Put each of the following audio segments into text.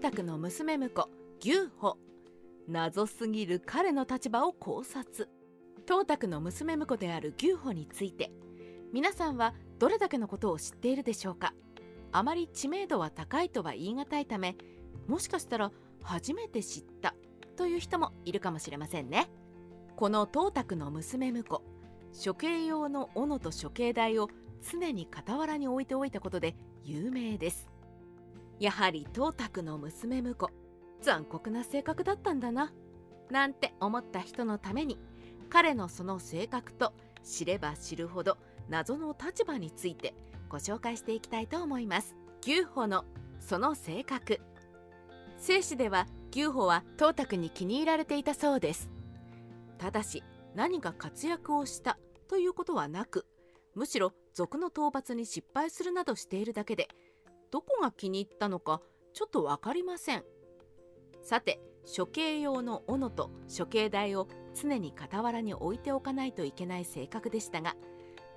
沢の娘婿牛歩。謎すぎる彼の立場を考察。東卓の娘婿である牛歩について皆さんはどれだけのことを知っているでしょうか。あまり知名度は高いとは言い難いためもしかしたら初めて知ったという人もいるかもしれませんね。この東卓の娘婿処刑用の斧と処刑台を常に傍らに置いておいたことで有名です。やはり東卓の娘婿。残酷な性格だったんだな。なんて思った人のために彼のその性格と知れば知るほど謎の立場についてご紹介していきたいと思います。牛歩のその性格。聖史では牛歩は東卓に気に入られていたそうです。ただし何か活躍をしたということはなくむしろ賊の討伐に失敗するなどしているだけでどこが気に入ったのかちょっと分かりませんさて処刑用の斧と処刑台を常に傍らに置いておかないといけない性格でしたが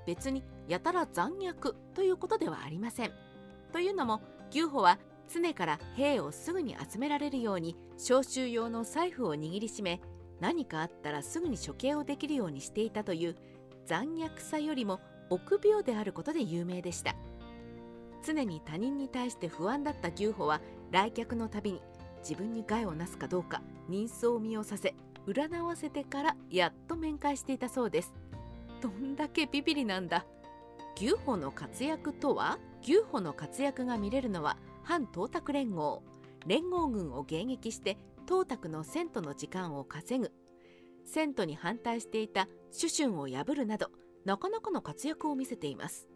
別にやたら残虐ということではありません。というのも牛歩は常から兵をすぐに集められるように召集用の財布を握りしめ何かあったらすぐに処刑をできるようにしていたという残虐さよりも臆病であることで有名でした常に他人に対して不安だった牛歩は来客のたびに自分に害をなすかどうか人相見をさせ占わせてからやっと面会していたそうです。どんだけビビりなんだ。牛歩の活躍とは？牛歩の活躍が見れるのは反東卓連合。連合軍を迎撃して東卓の遷都の時間を稼ぐ。遷都に反対していた主春を破るなどなかなかの活躍を見せています。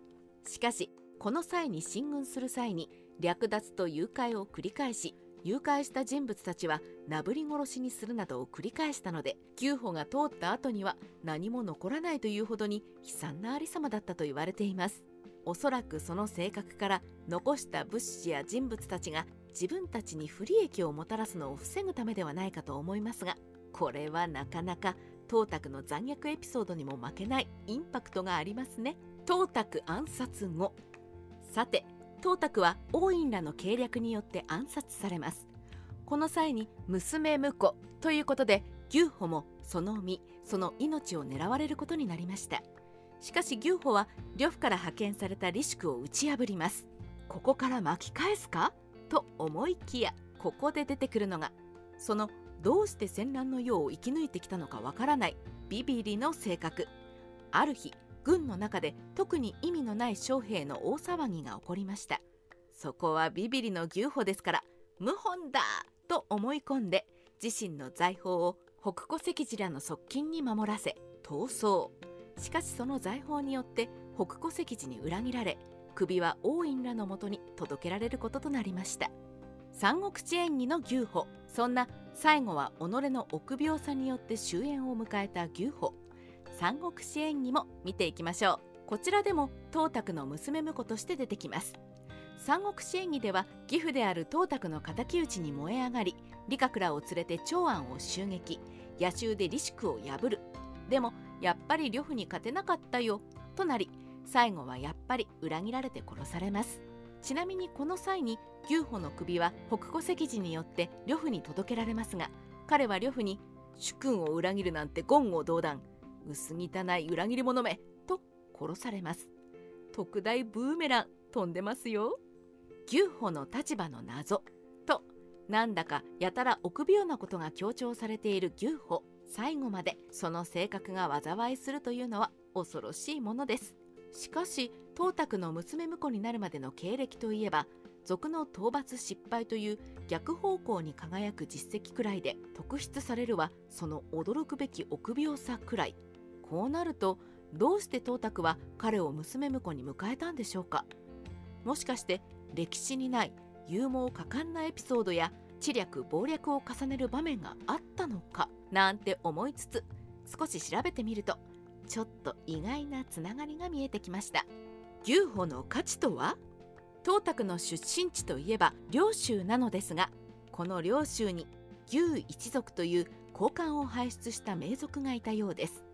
しかしこの際に進軍する際に略奪と誘拐を繰り返し誘拐した人物たちはなぶり殺しにするなどを繰り返したので牛歩が通った後には何も残らないというほどに悲惨なありさまだったと言われています。おそらくその性格から残した物資や人物たちが自分たちに不利益をもたらすのを防ぐためではないかと思いますがこれはなかなか東卓の残虐エピソードにも負けないインパクトがありますね。東卓暗殺後さて東卓は王院らの計略によって暗殺されます。この際に娘婿ということで牛歩もその身その命を狙われることになりました。しかし牛歩は呂布から派遣されたリシクを打ち破ります。ここから巻き返すか？と思いきやここで出てくるのがそのどうして戦乱の世を生き抜いてきたのかわからないビビリの性格。ある日軍の中で特に意味のない将兵の大騒ぎが起こりました。そこはビビリの牛歩ですから謀反だと思い込んで自身の財宝を北古石寺らの側近に守らせ逃走。しかしその財宝によって北古石寺に裏切られ首は王院らのもとに届けられることとなりました。三国志演義の牛歩。そんな最後は己の臆病さによって終焉を迎えた牛歩。三国志演義も見ていきましょう。こちらでも東卓の娘婿として出てきます。三国志演義では義父である東卓の敵討ちに燃え上がり李覚らを連れて長安を襲撃。野襲で李宿を破る。でもやっぱり呂布に勝てなかったよ。となり最後はやっぱり裏切られて殺されます。ちなみにこの際に牛歩の首は北古石寺によって呂布に届けられますが彼は呂布に主君を裏切るなんて言語道断。薄汚い裏切り者めと殺されます。特大ブーメラン飛んでますよ。牛歩の立場の謎となんだかやたら臆病なことが強調されている牛歩。最後までその性格が災いするというのは恐ろしいものです。しかし東卓の娘婿になるまでの経歴といえば賊の討伐失敗という逆方向に輝く実績くらいで特筆されるはその驚くべき臆病さくらい。こうなるとどうして東卓は彼を娘婿に迎えたんでしょうか。もしかして歴史にない勇猛果敢なエピソードや知略謀略を重ねる場面があったのかなんて思いつつ少し調べてみるとちょっと意外なつながりが見えてきました。牛歩の価値とは？東卓の出身地といえば領州なのですがこの領州に牛一族という高官を輩出した名族がいたようです。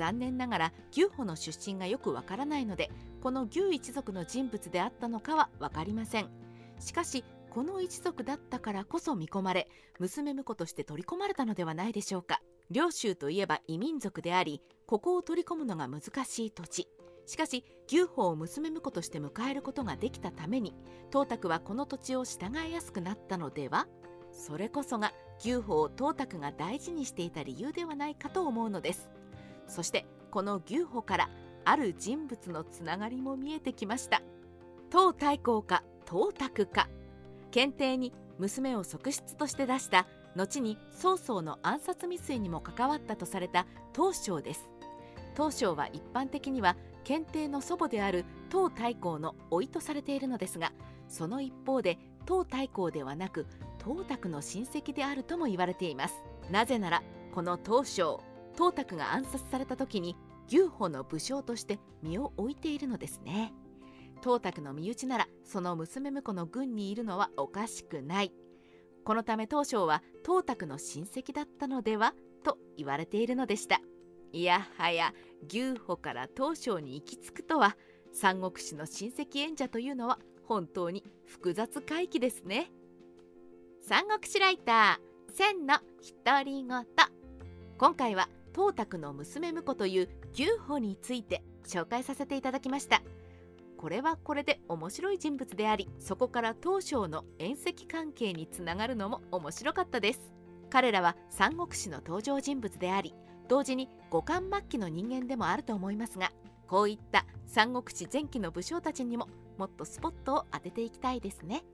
残念ながら牛歩の出身がよくわからないのでこの牛一族の人物であったのかは分かりません。しかしこの一族だったからこそ見込まれ娘婿として取り込まれたのではないでしょうか。領州といえば異民族でありここを取り込むのが難しい土地。しかし牛歩を娘婿として迎えることができたために董卓はこの土地を従いやすくなったのでは？それこそが牛歩を董卓が大事にしていた理由ではないかと思うのです。そしてこの牛歩からある人物のつながりも見えてきました。唐太閤か董卓か検定に娘を側室として出した後に曹操の暗殺未遂にも関わったとされた東昌です。東昌は一般的には検定の祖母である唐太閤の甥とされているのですがその一方で唐太閤ではなく董卓の親戚であるとも言われています。なぜならこの東昌董卓が暗殺された時に牛歩の武将として身を置いているのですね。董卓の身内ならその娘婿の軍にいるのはおかしくない。このため東昌は董卓の親戚だったのではと言われているのでした。いやはや牛歩から東昌に行き着くとは三国志の親戚演者というのは本当に複雑回帰ですね。三国志ライター千の独り言。今回は董卓の娘婿という牛歩について紹介させていただきましたこれはこれで面白い人物でありそこから東昌の縁石関係につながるのも面白かったです彼らは三国志の登場人物であり同時に五冠末期の人間でもあると思いますがこういった三国志前期の武将たちにももっとスポットを当てていきたいですね。